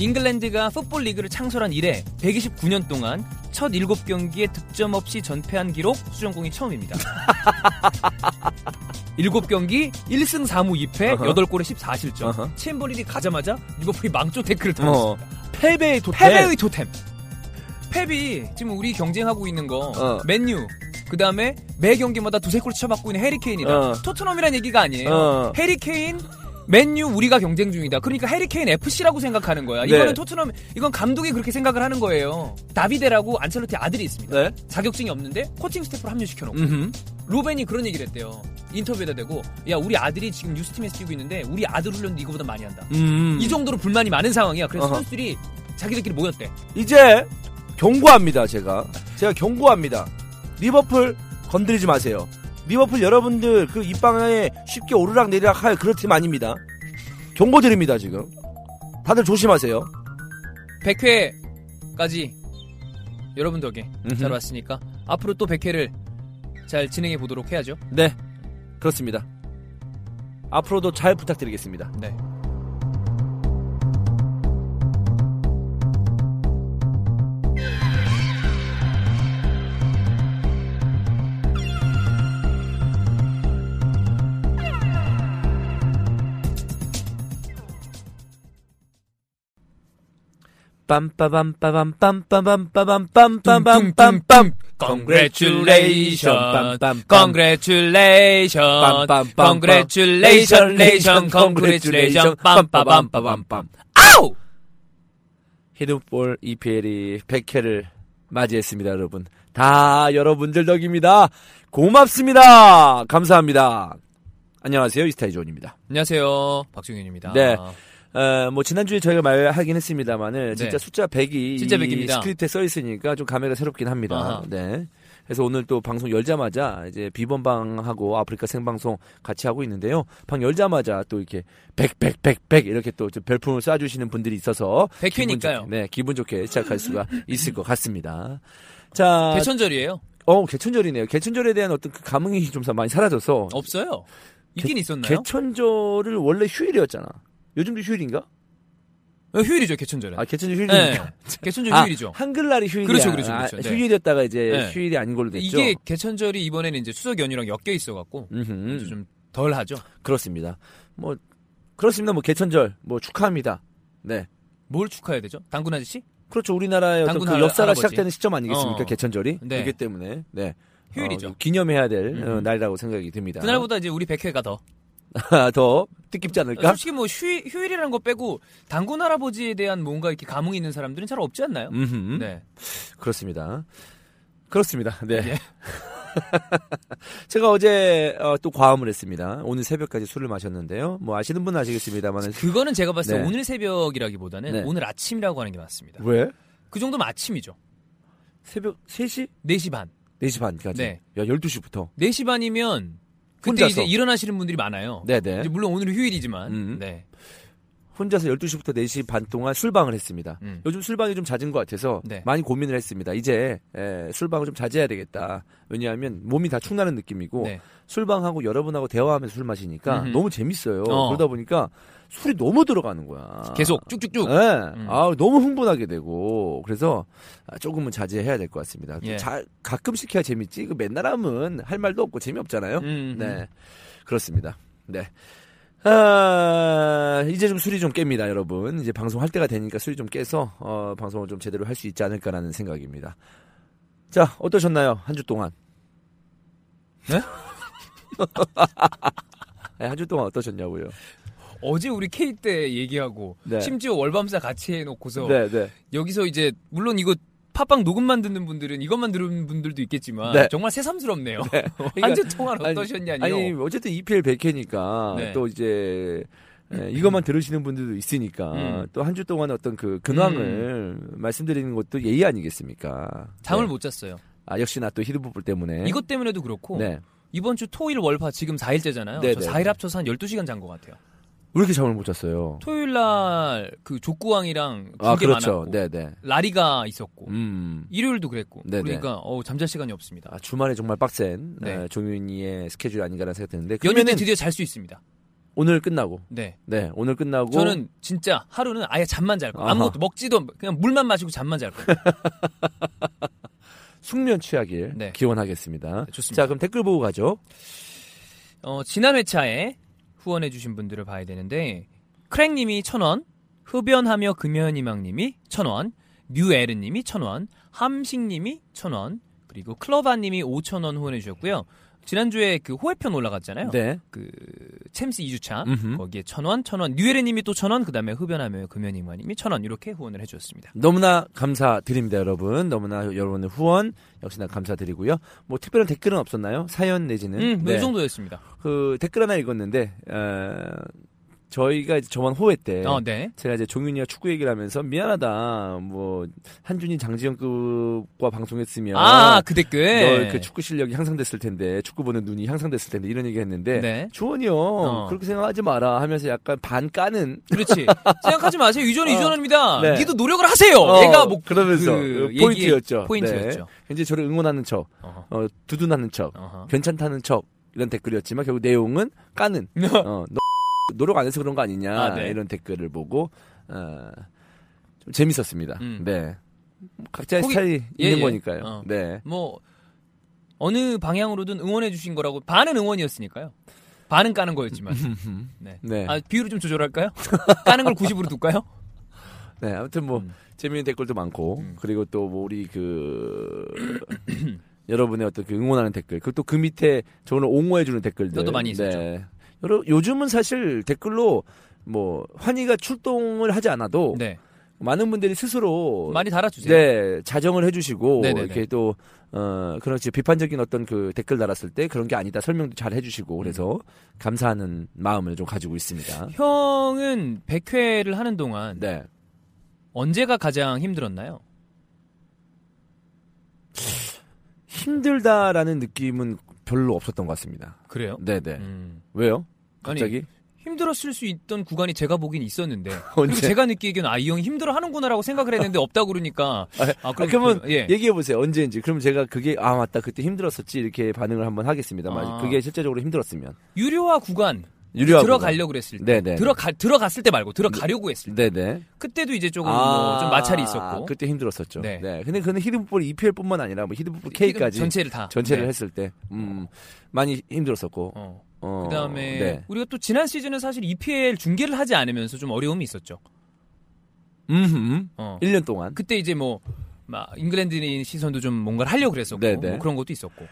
잉글랜드가 풋볼 리그를 창설한 이래 129년 동안 첫 7경기에 득점 없이 전패한 기록 수정공이 처음입니다. 7경기 1승 4무 2패 어허. 8골에 14실점. 어허. 챔버린이 가자마자 리버풀이 망조 태클을 어. 당했습니다. 패배의 토템. 패배의 토템. 펩이 지금 우리 경쟁하고 있는 거 어. 맨유 그 다음에 매 경기마다 두세 골 쳐맞고 있는 해리케인이다. 어. 토트넘이란 얘기가 아니에요. 어. 해리케인 맨유 우리가 경쟁 중이다. 그러니까 해리케인 FC라고 생각하는 거야. 네. 이거는 토트넘 이건 감독이 그렇게 생각을 하는 거예요. 다비데라고 안첼로티 아들이 있습니다. 네. 자격증이 없는데 코칭 스태프를 합류시켜 놓고 음. 로벤이 그런 얘기를 했대요. 인터뷰에다 대고 야 우리 아들이 지금 뉴스팀에서 뛰고 있는데 우리 아들 훈련도 이거보다 많이 한다. 음. 이 정도로 불만이 많은 상황이야. 그래서 어허. 선수들이 자기들끼리 모였대. 이제 경고합니다. 제가 제가 경고합니다. 리버풀 건드리지 마세요. 리버풀 여러분들 그 입방에 쉽게 오르락 내리락 할 그런 팀 아닙니다. 경고드립니다 지금. 다들 조심하세요. 100회까지 여러분 덕에. 잘 왔으니까 앞으로 또 100회를 잘 진행해 보도록 해야죠. 네, 그렇습니다. 앞으로도 잘 부탁드리겠습니다. 네. 빰빠밤빠밤빰빠밤빠밤빰빰빰빰빰 Congratulation, congratulation, congratulation, congratulation, congratulation, 빰빠밤빠밤빰. 아우! 히든볼 EPL이 100회를 맞이했습니다, 여러분. 다 여러분들 덕입니다. 고맙습니다. 감사합니다. 안녕하세요, 이스타이존입니다. 안녕하세요, 박종현입니다. 네. 어, 뭐 지난주에 저희가 말하긴 했습니다만은 네. 진짜 숫자 100이 진짜 100입니다. 스크립트에 써 있으니까 좀 감회가 새롭긴 합니다. 아하. 네. 그래서 오늘 또 방송 열자마자 이제 비번방하고 아프리카 생방송 같이 하고 있는데요. 방 열자마자 또 이렇게 100, 100, 100, 100 이렇게 또좀 별풍을 쏴주시는 분들이 있어서 100 기분 회니까요. 좋게, 네, 기분 좋게 시작할 수가 있을 것 같습니다. 자, 개천절이에요. 어 개천절이네요. 개천절에 대한 어떤 그 감흥이 좀 많이 사라져서 없어요. 있긴 있었나요? 개천절을 원래 휴일이었잖아. 요즘도 휴일인가? 어, 휴일이죠, 개천절은. 아 개천절 네. 휴일이니까. 개천절 아, 휴일이죠. 한글날이 휴일이 그렇죠, 그렇죠, 그렇죠. 네. 휴일이었다가 이제 네. 휴일이 아닌 걸로 됐죠. 이게 개천절이 이번에는 이제 추석 연휴랑 엮여 있어갖고. 좀 덜 하죠. 그렇습니다. 뭐 그렇습니다. 뭐 개천절 뭐 축하합니다. 네. 뭘 축하해야 되죠? 당군 아저씨? 그렇죠. 우리나라의 어떤 그 할- 역사가. 시작되는 시점 아니겠습니까? 어. 개천절이. 네. 그렇기 때문에 네. 휴일이죠. 어, 기념해야 될 음. 어, 날이라고 생각이 듭니다. 그날보다 이제 우리 100회가 더. 더 뜻깊지 않을까? 솔직히 뭐 휴일, 휴일이라는 거 빼고 당군 할아버지에 대한 뭔가 이렇게 감흥이 있는 사람들은 잘 없지 않나요? 음흠. 네. 그렇습니다. 그렇습니다. 네. 예. 제가 어제 어, 또 과음을 했습니다. 오늘 새벽까지 술을 마셨는데요. 뭐 아시는 분은 아시겠습니다만 그거는 제가 봤을 때 네. 오늘 새벽이라기보다는 네. 오늘 아침이라고 하는 게 맞습니다. 왜? 그 정도면 아침이죠. 새벽 3시? 4시 반. 4시 반까지. 네. 야, 12시부터. 4시 반이면 그때 혼자서. 이제 일어나시는 분들이 많아요. 네네. 물론 오늘은 휴일이지만. 음. 네. 혼자서 12시부터 4시 반 동안 술방을 했습니다. 음. 요즘 술방이 좀 잦은 것 같아서 네. 많이 고민을 했습니다. 이제 에, 술방을 좀 자제해야 되겠다. 왜냐하면 몸이 다 축나는 느낌이고 네. 술방하고 여러분하고 대화하면서 술 마시니까 음흠. 너무 재밌어요. 어. 그러다 보니까 술이 너무 들어가는 거야. 계속 쭉쭉쭉. 네. 음. 아, 너무 흥분하게 되고 그래서 아, 조금은 자제해야 될 것 같습니다. 또 예. 자, 가끔씩 해야 재밌지. 그 맨날 하면 할 말도 없고 재미없잖아요. 음. 네. 그렇습니다. 네. 아, 이제 좀 술이 좀 깹니다, 여러분. 이제 방송할 때가 되니까 술이 좀 깨서 어, 방송을 좀 제대로 할 수 있지 않을까라는 생각입니다. 자, 어떠셨나요? 한 주 동안. 네? 네, 한주 동안 어떠셨냐고요? 어제 우리 K 때 얘기하고 네. 심지어 월밤사 같이 해놓고서 네, 네. 여기서 이제 물론 이거 팟빵 녹음만 듣는 분들은 이것만 들은 분들도 있겠지만 네. 정말 새삼스럽네요. 그러니까- 한주 동안 아니, 어떠셨냐니요? 아니 어쨌든 EPL 100회니까 네. 또 이제 에, 이것만 들으시는 분들도 있으니까 음. 또한 주 동안 어떤 그 근황을 말씀드리는 것도 예의 아니겠습니까? 잠을 네. 못 잤어요. 아 역시나 또 히드풋볼 때문에 이것 때문에도 그렇고 네. 이번 주 토일 월화 지금 4일째잖아요. 네, 저 네. 4일 합쳐서 한 12시간 잔 것 같아요. 왜 이렇게 잠을 못 잤어요? 토요일 날 그 족구왕이랑 아 그렇죠. 많았고 네네. 라리가 있었고 음. 일요일도 그랬고 네네. 그러니까 어, 잠잘 시간이 없습니다. 아, 주말에 정말 빡센 네. 어, 종윤이의 스케줄 아닌가라는 생각이 드는데 연휴 그러면은 때 드디어 잘 수 있습니다. 오늘 끝나고 네. 네 오늘 끝나고 저는 진짜 하루는 아예 잠만 잘 거예요. 아하. 아무것도 먹지도 그냥 물만 마시고 잠만 잘 거예요. 숙면 취하길 네. 기원하겠습니다. 네, 좋습니다. 자 그럼 댓글 보고 가죠. 어, 지난 회차에 후원해주신 분들을 봐야 되는데 크랭님이 1,000원, 흡연하며 금연희망님이 1,000원, 뮤에르님이 1,000원, 함식님이 1,000원, 그리고 클러바님이 5,000원 후원해주셨고요. 지난주에 그 호해편 올라갔잖아요. 네. 그 챔스 2주차 음흠. 거기에 1,000원, 1,000원, 뉴에르님이 또 1,000원, 그 다음에 흡연하며 금연희망님이 1,000원 이렇게 후원을 해주셨습니다. 너무나 감사드립니다, 여러분. 너무나 여러분의 후원 역시나 감사드리고요. 뭐 특별한 댓글은 없었나요? 사연 내지는 음, 네. 이 정도였습니다. 그 댓글 하나 읽었는데 어, 저희가 이제 저번 호회 때 어, 네. 제가 이제 종윤이와 축구 얘기를 하면서 미안하다. 뭐 한준이 장지영급과 방송했으면 아, 그 댓글. 너그 축구 실력이 향상됐을 텐데 축구 보는 눈이 향상됐을 텐데 이런 얘기 했는데 네. 주원이요 어. 그렇게 생각하지 마라 하면서 약간 반 까는 그렇지. 생각하지 마세요. 유전은 어. 유전입니다. 네. 니도 노력을 하세요. 어, 얘가 뭐 그러면서 그그 포인트였죠. 포인트였죠. 네. 이제 저를 응원하는 척, 어, 두둔하는 척, 어허. 괜찮다는 척 이런 댓글이었지만 결국 내용은 까는 어, 너 노력 안 해서 그런 거 아니냐 아, 네. 이런 댓글을 보고 어, 좀 재밌었습니다. 음. 네. 각자의 거기- 스타일이 예, 있는 예. 거니까요. 어. 네. 뭐 어느 방향으로든 응원해 주신 거라고 반은 응원이었으니까요. 반은 까는 거였지만. 네. 네. 아, 비율을 좀 조절할까요? 까는 걸 90으로 둘까요? 네. 아무튼 뭐 음. 재미있는 댓글도 많고 음. 그리고 또 뭐 우리 그 여러분의 어떤 그 응원하는 댓글 그리고 또 그 밑에 저는 옹호해 주는 댓글들 그것도 많이 있었죠. 네. 여러 요즘은 사실 댓글로 뭐 환희가 출동을 하지 않아도 네. 많은 분들이 스스로 많이 달아주세요. 네 자정을 해주시고 네네네. 이렇게 또 어, 그렇지 비판적인 어떤 그 댓글 달았을 때 그런 게 아니다 설명도 잘 해주시고 그래서 감사하는 마음을 좀 가지고 있습니다. 형은 100회를 하는 동안 네. 언제가 가장 힘들었나요? 힘들다라는 느낌은 별로 없었던 것 같습니다. 그래요? 네네. 음. 왜요? 아니, 갑자기? 힘들었을 수 있던 구간이 제가 보긴 있었는데 언제? 제가 느끼기에는 아이 형이 힘들어하는구나라고 생각을 했는데 없다고 그러니까 아, 아, 그러면 그- 예. 얘기해 보세요. 언제인지. 그럼 제가 그게 아 맞다 그때 힘들었었지 이렇게 반응을 한번 하겠습니다. 맞 아. 그게 실제적으로 힘들었으면 유료화 구간 유료하고 들어가려고 그랬을 때 네네. 들어가 들어갔을 때 말고 들어가려고 했을 때 네네. 그때도 이제 조금 뭐좀 마찰이 있었고 그때 힘들었었죠. 네. 네. 근데 그는 히든풋볼 EPL뿐만 아니라 뭐 히든풋볼 K까지 전체를 다 전체를 네. 했을 때 음, 많이 힘들었었고. 어. 어, 그다음에 네. 우리가 또 지난 시즌은 사실 EPL 중계를 하지 않으면서 좀 어려움이 있었죠. 음. 어. 1년 동안. 그때 이제 뭐 막 잉글랜드인 시선도 좀 뭔가를 하려고 그랬었고 네네. 뭐 그런 것도 있었고.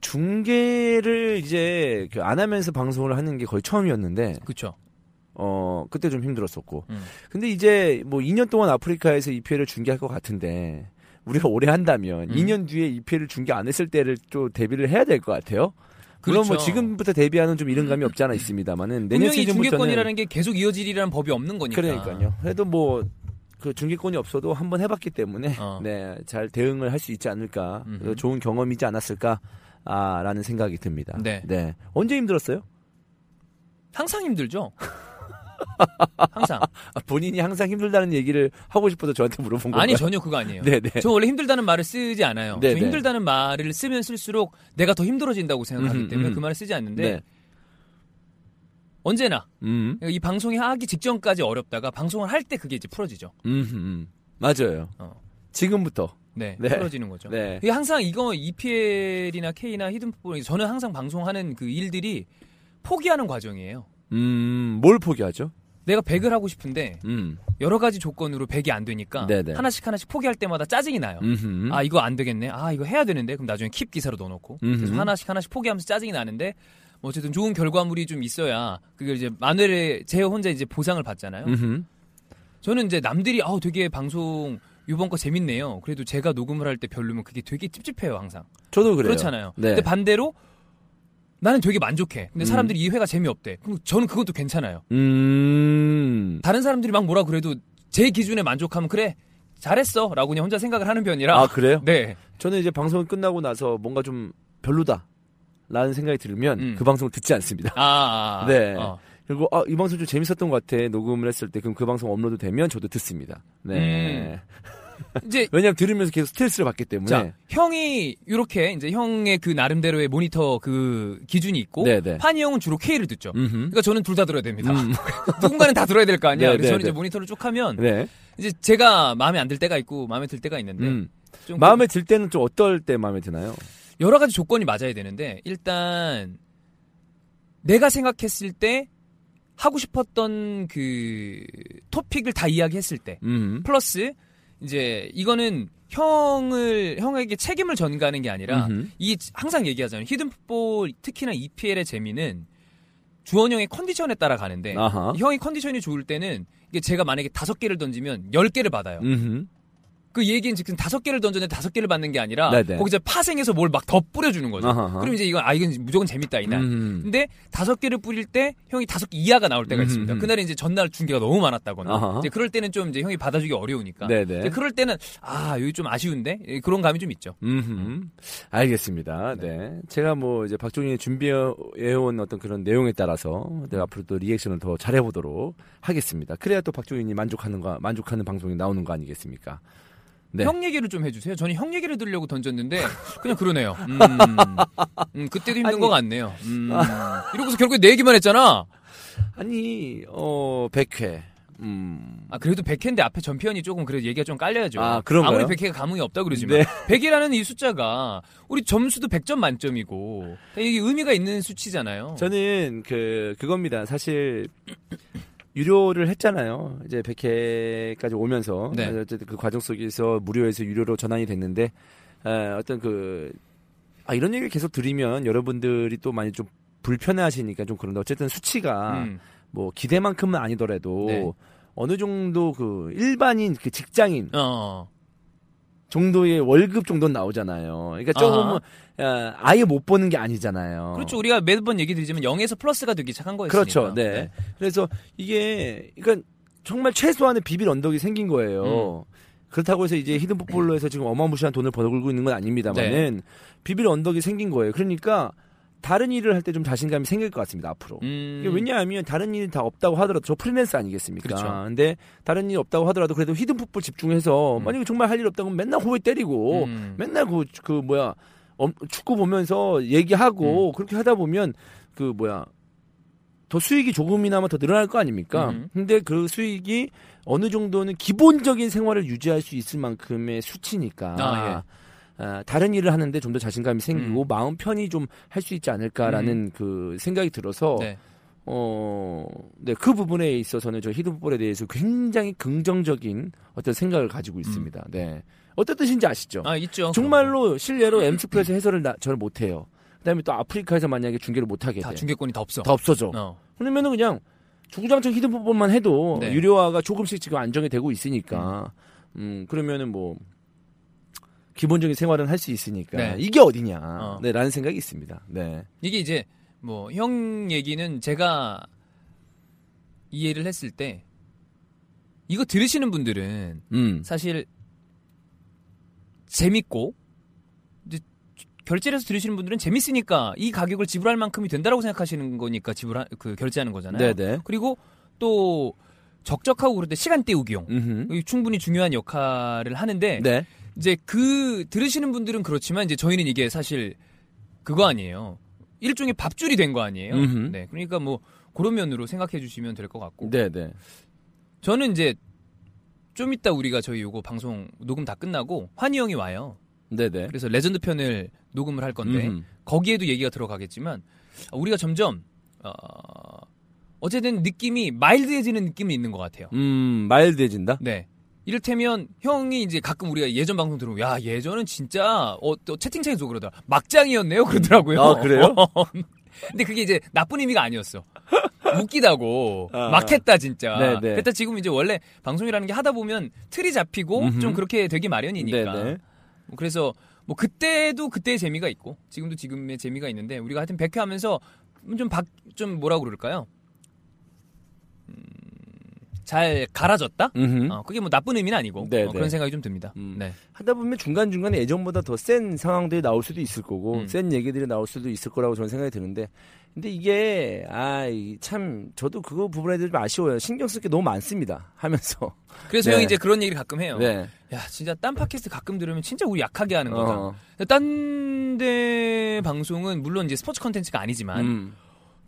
중계를 이제 그안 하면서 방송을 하는 게 거의 처음이었는데 그렇죠. 어 그때 좀 힘들었었고 음. 근데 이제 뭐 2년 동안 아프리카에서 EPL을 중계할 것 같은데 우리가 오래 한다면 음. 2년 뒤에 EPL을 중계 안 했을 때를 또 대비를 해야 될 것 같아요. 물론 뭐 그렇죠. 지금부터 대비하는 좀 이런 감이 없지 않아 있습니다만은 내년 분명히 시즌부터는 중계권이라는 게 계속 이어지리라는 법이 없는 거니까. 그러니까요. 그래도 뭐 그 중계권이 없어도 한번 해봤기 때문에 어. 네잘 대응을 할 수 있지 않을까 좋은 경험이지 않았을까라는 생각이 듭니다. 네. 언제 힘들었어요? 항상 힘들죠. 항상. 아, 본인이 항상 힘들다는 얘기를 하고 싶어서 저한테 물어본 거예요. 아니 전혀 그거 아니에요. 네네. 저 원래 힘들다는 말을 쓰지 않아요. 네네. 저 힘들다는 말을 쓰면 쓸수록 내가 더 힘들어진다고 생각하기 음흠, 때문에 음. 그 말을 쓰지 않는데 네. 언제나 음. 이 방송이 하기 직전까지 어렵다가 방송을 할 때 그게 이제 풀어지죠. 음, 음. 맞아요. 어. 지금부터. 네, 네. 풀어지는 거죠. 네. 항상 이거 EPL이나 K나 히든풋볼 저는 항상 방송하는 그 일들이 포기하는 과정이에요. 음, 뭘 포기하죠? 내가 100을 하고 싶은데 음. 여러 가지 조건으로 100이 안 되니까 네네. 하나씩 하나씩 포기할 때마다 짜증이 나요. 음흠. 아 이거 안 되겠네. 아 이거 해야 되는데 그럼 나중에 킵 기사로 넣어놓고. 그래서 하나씩 하나씩 포기하면서 짜증이 나는데 뭐 어쨌든 좋은 결과물이 좀 있어야 그걸 이제 마누엘의 제 혼자 이제 보상을 받잖아요. 음흠. 저는 이제 남들이 아우 되게 방송 이번 거 재밌네요. 그래도 제가 녹음을 할 때 별로면 그게 되게 찝찝해요 항상. 저도 그래요. 그렇잖아요. 네. 근데 반대로 나는 되게 만족해. 근데 음. 사람들이 이 회가 재미없대. 그럼 저는 그것도 괜찮아요. 음. 다른 사람들이 막 뭐라 그래도 제 기준에 만족하면 그래 잘했어 라고 그냥 혼자 생각을 하는 편이라 아, 그래요? 네 저는 이제 방송이 끝나고 나서 뭔가 좀 별로다. 라는 생각이 들면 음. 그 방송을 듣지 않습니다. 아, 아, 아. 네. 어. 그리고 아, 이 방송 좀 재밌었던 것 같아. 녹음을 했을 때 그럼 그 방송 업로드 되면 저도 듣습니다. 네. 이제 왜냐하면 들으면서 계속 스트레스를 받기 때문에. 자 형이 이렇게 이제 형의 그 나름대로의 모니터 그 기준이 있고 네, 네. 환희 형은 주로 K를 듣죠. 음흠. 그러니까 저는 둘 다 들어야 됩니다. 음. 누군가는 다 들어야 될 거 아니야. 네, 그래서 네, 저는 네. 이제 모니터를 쭉 하면 네. 이제 제가 마음에 안 들 때가 있고 마음에 들 때가 있는데 음. 좀 마음에 들 때는 좀 어떨 때 마음에 드나요? 여러 가지 조건이 맞아야 되는데 일단 내가 생각했을 때 하고 싶었던 그 토픽을 다 이야기했을 때 음. 플러스 이제 이거는 형을 형에게 책임을 전가하는 게 아니라 음흠. 이 항상 얘기하잖아요. 히든풋볼 특히나 EPL의 재미는 주원 형의 컨디션에 따라 가는데 아하. 형이 컨디션이 좋을 때는 이게 제가 만약에 다섯 개를 던지면 열 개를 받아요. 음흠. 그 얘기는 지금 다섯 개를 던졌는데 다섯 개를 받는 게 아니라 네네. 거기서 파생해서 뭘 막 더 뿌려주는 거죠. 아하하. 그럼 이제 이건 아 이건 무조건 재밌다 이날. 음. 근데 다섯 개를 뿌릴 때 형이 다섯 개 이하가 나올 때가 있습니다. 음흠. 그날은 이제 전날 중계가 너무 많았다거나 아하. 이제 그럴 때는 좀 이제 형이 받아주기 어려우니까. 네네. 이제 그럴 때는 아 여기 좀 아쉬운데 예, 그런 감이 좀 있죠. 음, 알겠습니다. 네. 제가 뭐 이제 박종인이 준비해온 어떤 그런 내용에 따라서 내가 앞으로 또 리액션을 더 잘해보도록 하겠습니다. 그래야 또 박종인이 만족하는 거, 만족하는 방송이 나오는 거 아니겠습니까? 네. 형 얘기를 좀 해주세요. 저는 형 얘기를 들려고 던졌는데 그냥 그러네요. 음, 음, 그때도 힘든 아니. 것 같네요. 음, 이러고서 결국에 내 얘기만 했잖아. 아니, 어, 100회. 음. 아 그래도 100회인데 앞에 전편이 조금 그래도 얘기가 좀 깔려야죠. 아, 그런가요? 아무리 100회가 감흥이 없다 그러지만 네. 100이라는 이 숫자가 우리 점수도 100점 만점이고 이게 의미가 있는 수치잖아요. 저는 그, 그겁니다. 사실, 유료를 했잖아요. 이제 100회까지 오면서. 네. 어쨌든 그 과정 속에서 무료에서 유료로 전환이 됐는데, 에, 어떤 그, 아, 이런 얘기를 계속 드리면 여러분들이 또 많이 좀 불편해 하시니까 좀 그런데 어쨌든 수치가 음, 뭐 기대만큼은 아니더라도 네. 어느 정도 그 일반인 그 직장인 어, 정도의 월급 정도는 나오잖아요. 그러니까 조금 아하. 어, 아예 못 보는 게 아니잖아요. 그렇죠. 우리가 매번 얘기 드리지만 0에서 플러스가 되기 시작한 거였으니까. 그렇죠. 네. 그래서 이게 그러니까 정말 최소한의 비빌 언덕이 생긴 거예요. 음. 그렇다고 해서 이제 히든 풋볼로에서 지금 어마무시한 돈을 벌고 있는 건 아닙니다만은 네. 비빌 언덕이 생긴 거예요. 그러니까 다른 일을 할 때 좀 자신감이 생길 것 같습니다. 앞으로. 음, 왜냐하면 다른 일이 다 없다고 하더라도 저 프리랜서 아니겠습니까? 그렇죠. 근데 다른 일이 없다고 하더라도 그래도 히든 풋볼 집중해서 음. 만약에 정말 할 일 없다고 맨날 호에 때리고 음. 맨날 그, 그 뭐야 엄- 축구 보면서 얘기하고 그렇게 하다 보면 그 뭐야 더 수익이 조금이나마 더 늘어날 거 아닙니까? 음. 근데 그 수익이 어느 정도는 기본적인 생활을 유지할 수 있을 만큼의 수치니까 아, 아, 다른 일을 하는데 좀 더 자신감이 생기고 음. 마음 편히 좀 할 수 있지 않을까라는 그 생각이 들어서 네. 어, 네, 그 부분에 있어서는 저 히든풋볼에 대해서 굉장히 긍정적인 어떤 생각을 가지고 있습니다. 네. 어떤 뜻인지 아시죠? 아 있죠. 정말로 실례로 엠스프에서 해설을 나, 저는 못해요. 그 다음에 또 아프리카에서 만약에 중계를 못하게 다 돼. 중계권이 다 없어. 다 없어져. 어. 그러면은 그냥 주구장창 히든풋볼만 해도 네. 유료화가 조금씩 지금 안정이 되고 있으니까 음, 그러면은 뭐 기본적인 생활은 할 수 있으니까 네. 이게 어디냐. 어. 네, 라는 생각이 있습니다. 네. 이게 이제 뭐 형 얘기는 제가 이해를 했을 때 이거 들으시는 분들은 음. 사실 재밌고 이제 결제를 해서 들으시는 분들은 재밌으니까 이 가격을 지불할 만큼이 된다라고 생각하시는 거니까 지불 그 결제하는 거잖아요. 네네. 그리고 또 적적하고 그럴 때 시간 때우기용 충분히 중요한 역할을 하는데 네. 이제 그 들으시는 분들은 그렇지만 이제 저희는 이게 사실 그거 아니에요. 일종의 밥줄이 된 거 아니에요. 음흠. 네, 그러니까 뭐 그런 면으로 생각해 주시면 될 것 같고 네 네. 저는 이제 좀 이따 우리가 저희 요거 방송 녹음 다 끝나고 환희 형이 와요. 네네. 그래서 레전드 편을 녹음을 할 건데 음흠. 거기에도 얘기가 들어가겠지만 우리가 점점 어, 어쨌든 느낌이 mild해지는 느낌이 있는 것 같아요. 음, mild해진다? 네. 이를테면 형이 이제 가끔 우리가 예전 방송 들으면 야 예전은 진짜 어, 또 채팅창에서 그러더라 막장이었네요 그러더라고요. 아, 그래요? 근데 그게 이제 나쁜 의미가 아니었어. 웃기다고 아. 막 했다 진짜. 네, 네. 그랬다 지금 이제 원래 방송이라는 게 하다 보면 틀이 잡히고 음흠. 좀 그렇게 되기 마련이니까. 네, 네. 뭐 그래서 뭐 그때도 그때의 재미가 있고 지금도 지금의 재미가 있는데 우리가 하여튼 100회 하면서 좀박좀 뭐라 그럴까요? 음, 잘 갈아졌다? 어, 그게 뭐 나쁜 의미는 아니고 네, 어, 네. 그런 생각이 좀 듭니다. 음. 네. 하다 보면 중간 중간에 예전보다 더 센 상황들이 나올 수도 있을 거고 음. 센 얘기들이 나올 수도 있을 거라고 저는 생각이 드는데 근데 이게 아참 저도 그거 부분에 대해서 좀 아쉬워요 신경 쓸 게 너무 많습니다 하면서 그래서 네. 형이 이제 그런 얘기를 가끔 해요. 네 야 진짜 딴 팟캐스트 가끔 들으면 진짜 우리 약하게 하는 거다. 어. 딴데 방송은 물론 이제 스포츠 컨텐츠가 아니지만 음.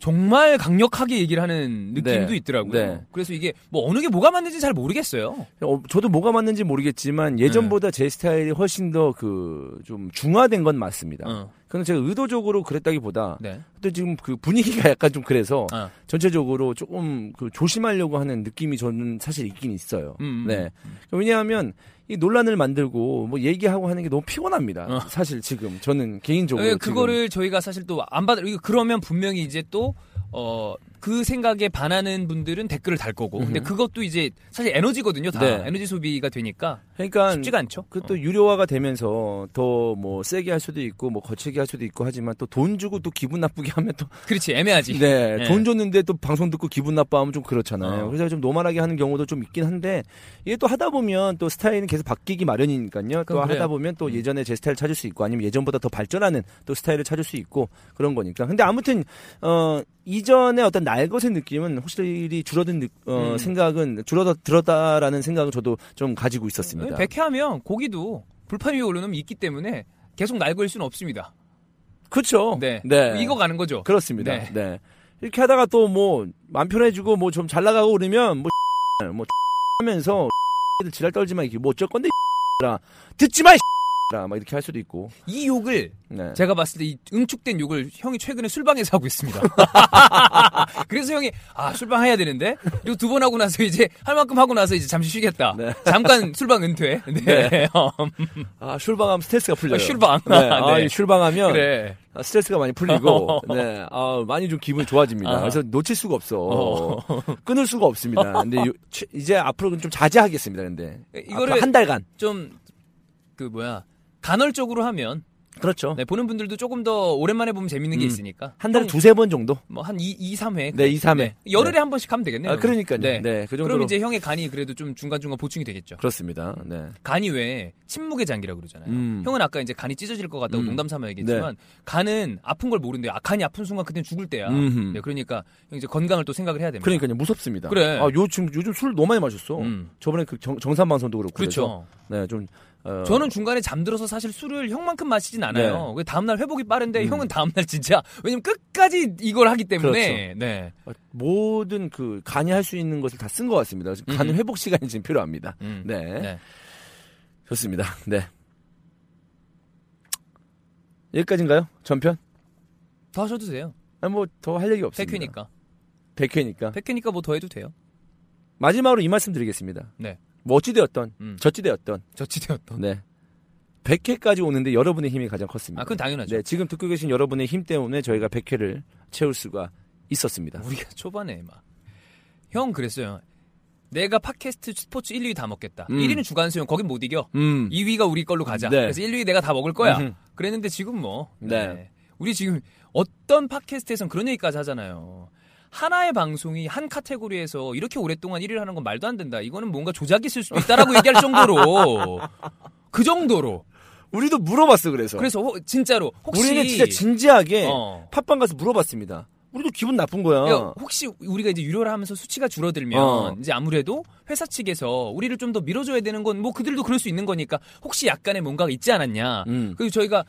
정말 강력하게 얘기를 하는 느낌도 네. 있더라고요. 네. 그래서 이게 뭐 어느 게 뭐가 맞는지 잘 모르겠어요. 어, 저도 뭐가 맞는지 모르겠지만 예전보다 제 스타일이 훨씬 더 그 좀 중화된 건 맞습니다. 어, 그건 제가 의도적으로 그랬다기보다 네. 또 지금 그 분위기가 약간 좀 그래서 어. 전체적으로 조금 그 조심하려고 하는 느낌이 저는 사실 있긴 있어요. 음, 음. 네. 왜냐하면 이 논란을 만들고 뭐 얘기하고 하는 게 너무 피곤합니다. 어. 사실 지금 저는 개인적으로 예, 그거를 저희가 사실 또 안 받을 그러면 분명히 이제 또 어. 그 생각에 반하는 분들은 댓글을 달 거고. 근데. 그것도 이제 사실 에너지거든요. 다 네. 에너지 소비가 되니까 그러니까 쉽지가 않죠. 그 어. 또 유료화가 되면서 더 뭐 세게 할 수도 있고 뭐 거칠게 할 수도 있고 하지만 또 돈 주고 또 기분 나쁘게 하면 또 그렇지 애매하지. 네, 네. 돈 줬는데 또 방송 듣고 기분 나빠하면 좀 그렇잖아요. 어. 그래서 좀 노멀하게 하는 경우도 좀 있긴 한데 이게 또 하다 보면 또 스타일은 계속 바뀌기 마련이니까요. 또 그래요. 하다 보면 또 음. 예전에 제 스타일 찾을 수 있고 아니면 예전보다 더 발전하는 또 스타일을 찾을 수 있고 그런 거니까. 근데 아무튼 어 이전에 어떤 날것의 느낌은 확실히 줄어든 느- 어, 음. 생각은 줄어들 들었다라는 생각을 저도 좀 가지고 있었습니다. 백회하면 고기도 불판 위에 올려놓으면 있기 때문에 계속 날거일 수는 없습니다. 그렇죠. 네. 네. 이거 가는 거죠. 그렇습니다. 네. 네. 이렇게 하다가 또 뭐 맘 편해지고 뭐 좀 잘 나가고 그러면 뭐 뭐 하면서 들 지랄 떨지마 이게 뭐 어쩔 건데 라 듣지 마라 막 이렇게 할 수도 있고. 이 욕을 네. 제가 봤을 때 이 응축된 욕을 형이 최근에 술방에서 하고 있습니다. 그래서 형이 아 술방 해야 되는데 그리고 두 번 하고 나서 이제 할 만큼 하고 나서 이제 잠시 쉬겠다. 네. 잠깐 술방 은퇴. 네. 어, 아 술방하면 스트레스가 풀려요. 아, 술방. 네. 아, 네. 이 술방하면 그래. 아, 스트레스가 많이 풀리고 네. 아, 많이 좀 기분이 좋아집니다. 아. 그래서 놓칠 수가 없어. 어. 끊을 수가 없습니다. 근데 요- 최- 이제 앞으로는 좀 자제하겠습니다. 근데 이거를 한 달간 좀 그 뭐야 간헐적으로 하면 그렇죠. 네, 보는 분들도 조금 더 오랜만에 보면 재밌는 게 음. 있으니까 한 달에 두세 번 정도. 뭐 한 2, 2, 3회 네, 2, 3회. 열흘에 한 번씩 하면 되겠네요. 아, 그러니까요. 네. 네. 그 정도로 그럼 이제 형의 간이 그래도 좀 중간중간 보충이 되겠죠. 그렇습니다. 네. 간이 왜 침묵의 장기라고 그러잖아요. 음. 형은 아까 이제 간이 찢어질 것 같다고 음. 농담 삼아 얘기했지만 간은 아픈 걸 모른대요. 아, 간이 아픈 순간 그땐 죽을 때야. 음흠. 네, 그러니까 형 이제 건강을 또 생각을 해야 됩니다. 그러니까요 무섭습니다. 그래. 아, 요즘 요즘 술 너무 많이 마셨어. 음. 저번에 그 정, 정산 방송도 그렇고 그렇죠. 그래서 네, 좀 어, 저는 중간에 잠들어서 사실 술을 형만큼 마시진 않아요. 그 다음날 회복이 빠른데 네. 음. 형은 다음날 진짜 왜냐면 끝까지 이걸 하기 때문에 그렇죠. 네. 어, 모든 그 간이 할 수 있는 것을 다 쓴 것 같습니다. 그래서 간 음. 회복 시간이 지금 필요합니다. 음. 네. 네. 좋습니다. 네. 여기까지인가요? 전편? 더 하셔도 돼요. 아니 뭐더 할 얘기 없습니다. 백회니까. 백회니까. 백회니까 뭐 더 해도 돼요. 마지막으로 이 말씀 드리겠습니다. 네. 뭐 어찌되었던 음. 저찌되었던 저치되었던. 네. 100회까지 오는데 여러분의 힘이 가장 컸습니다. 아, 그건 당연하죠. 네, 지금 듣고 계신 여러분의 힘 때문에 저희가 100회를 채울 수가 있었습니다. 우리가 초반에 막. 형 그랬어요. 내가 팟캐스트 스포츠 1, 2위 다 먹겠다. 음. 1위는 주간수용 거긴 못 이겨. 음. 2위가 우리 걸로 가자. 네. 그래서 1, 2위 내가 다 먹을 거야. 음흠. 그랬는데 지금 뭐. 네. 우리 지금 어떤 팟캐스트에선 그런 얘기까지 하잖아요. 하나의 방송이 한 카테고리에서 이렇게 오랫동안 1위를 하는 건 말도 안 된다. 이거는 뭔가 조작이 있을 수도 있다라고 얘기할 정도로. 그 정도로. 우리도 물어봤어 그래서. 그래서 혹- 진짜로 혹시 우리는 진짜 진지하게 어. 팟빵 가서 물어봤습니다. 우리도 기분 나쁜 거야. 야, 혹시 우리가 이제 유료를 하면서 수치가 줄어들면 어. 이제 아무래도 회사 측에서 우리를 좀 더 밀어줘야 되는 건 뭐 그들도 그럴 수 있는 거니까 혹시 약간의 뭔가가 있지 않았냐. 음. 그래서 저희가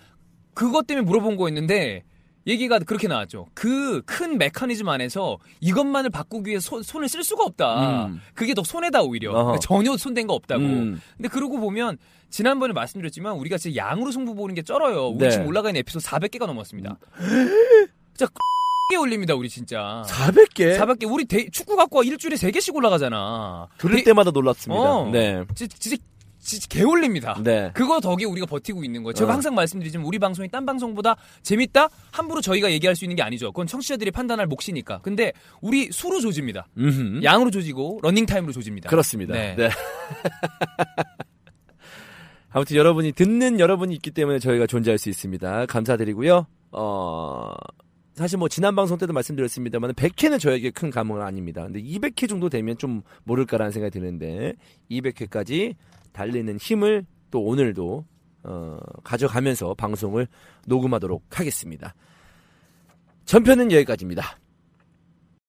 그것 때문에 물어본 거였는데 얘기가 그렇게 나왔죠. 그 큰 메커니즘 안에서 이것만을 바꾸기 위해 서- 손을 쓸 수가 없다. 음. 그게 더 손해다 오히려. 그러니까 전혀 손댄 거 없다고. 음. 근데 그러고 보면 지난번에 말씀드렸지만 우리가 진짜 양으로 승부 보는 게 쩔어요. 우리 네. 음. 지금 올라가 있는 에피소드 400개가 넘었습니다. 진짜 개 올립니다 우리 진짜. 400개? 400개 우리 대- 축구 갖고 와 일주일에 3개씩 올라가잖아. 들을 대- 때마다 놀랍습니다. 어. 네. 지- 진짜 진짜 개올립니다. 네. 그거 덕에 우리가 버티고 있는 거예요. 제가 어. 항상 말씀드리지만 우리 방송이 딴 방송보다 재밌다? 함부로 저희가 얘기할 수 있는 게 아니죠. 그건 청취자들이 판단할 몫이니까. 근데 우리 수로 조집니다. 음흠. 양으로 조지고 러닝 타임으로 조집니다. 그렇습니다. 네. 네. 아무튼 여러분이 듣는 여러분이 있기 때문에 저희가 존재할 수 있습니다. 감사드리고요. 어 사실 뭐 지난 방송 때도 말씀드렸습니다만 100회는 저에게 큰 감흥은 아닙니다. 근데 200회 정도 되면 좀 모를까라는 생각이 드는데 200회까지 달리는 힘을 또 오늘도 어, 가져가면서 방송을 녹음하도록 하겠습니다. 전편은 여기까지입니다.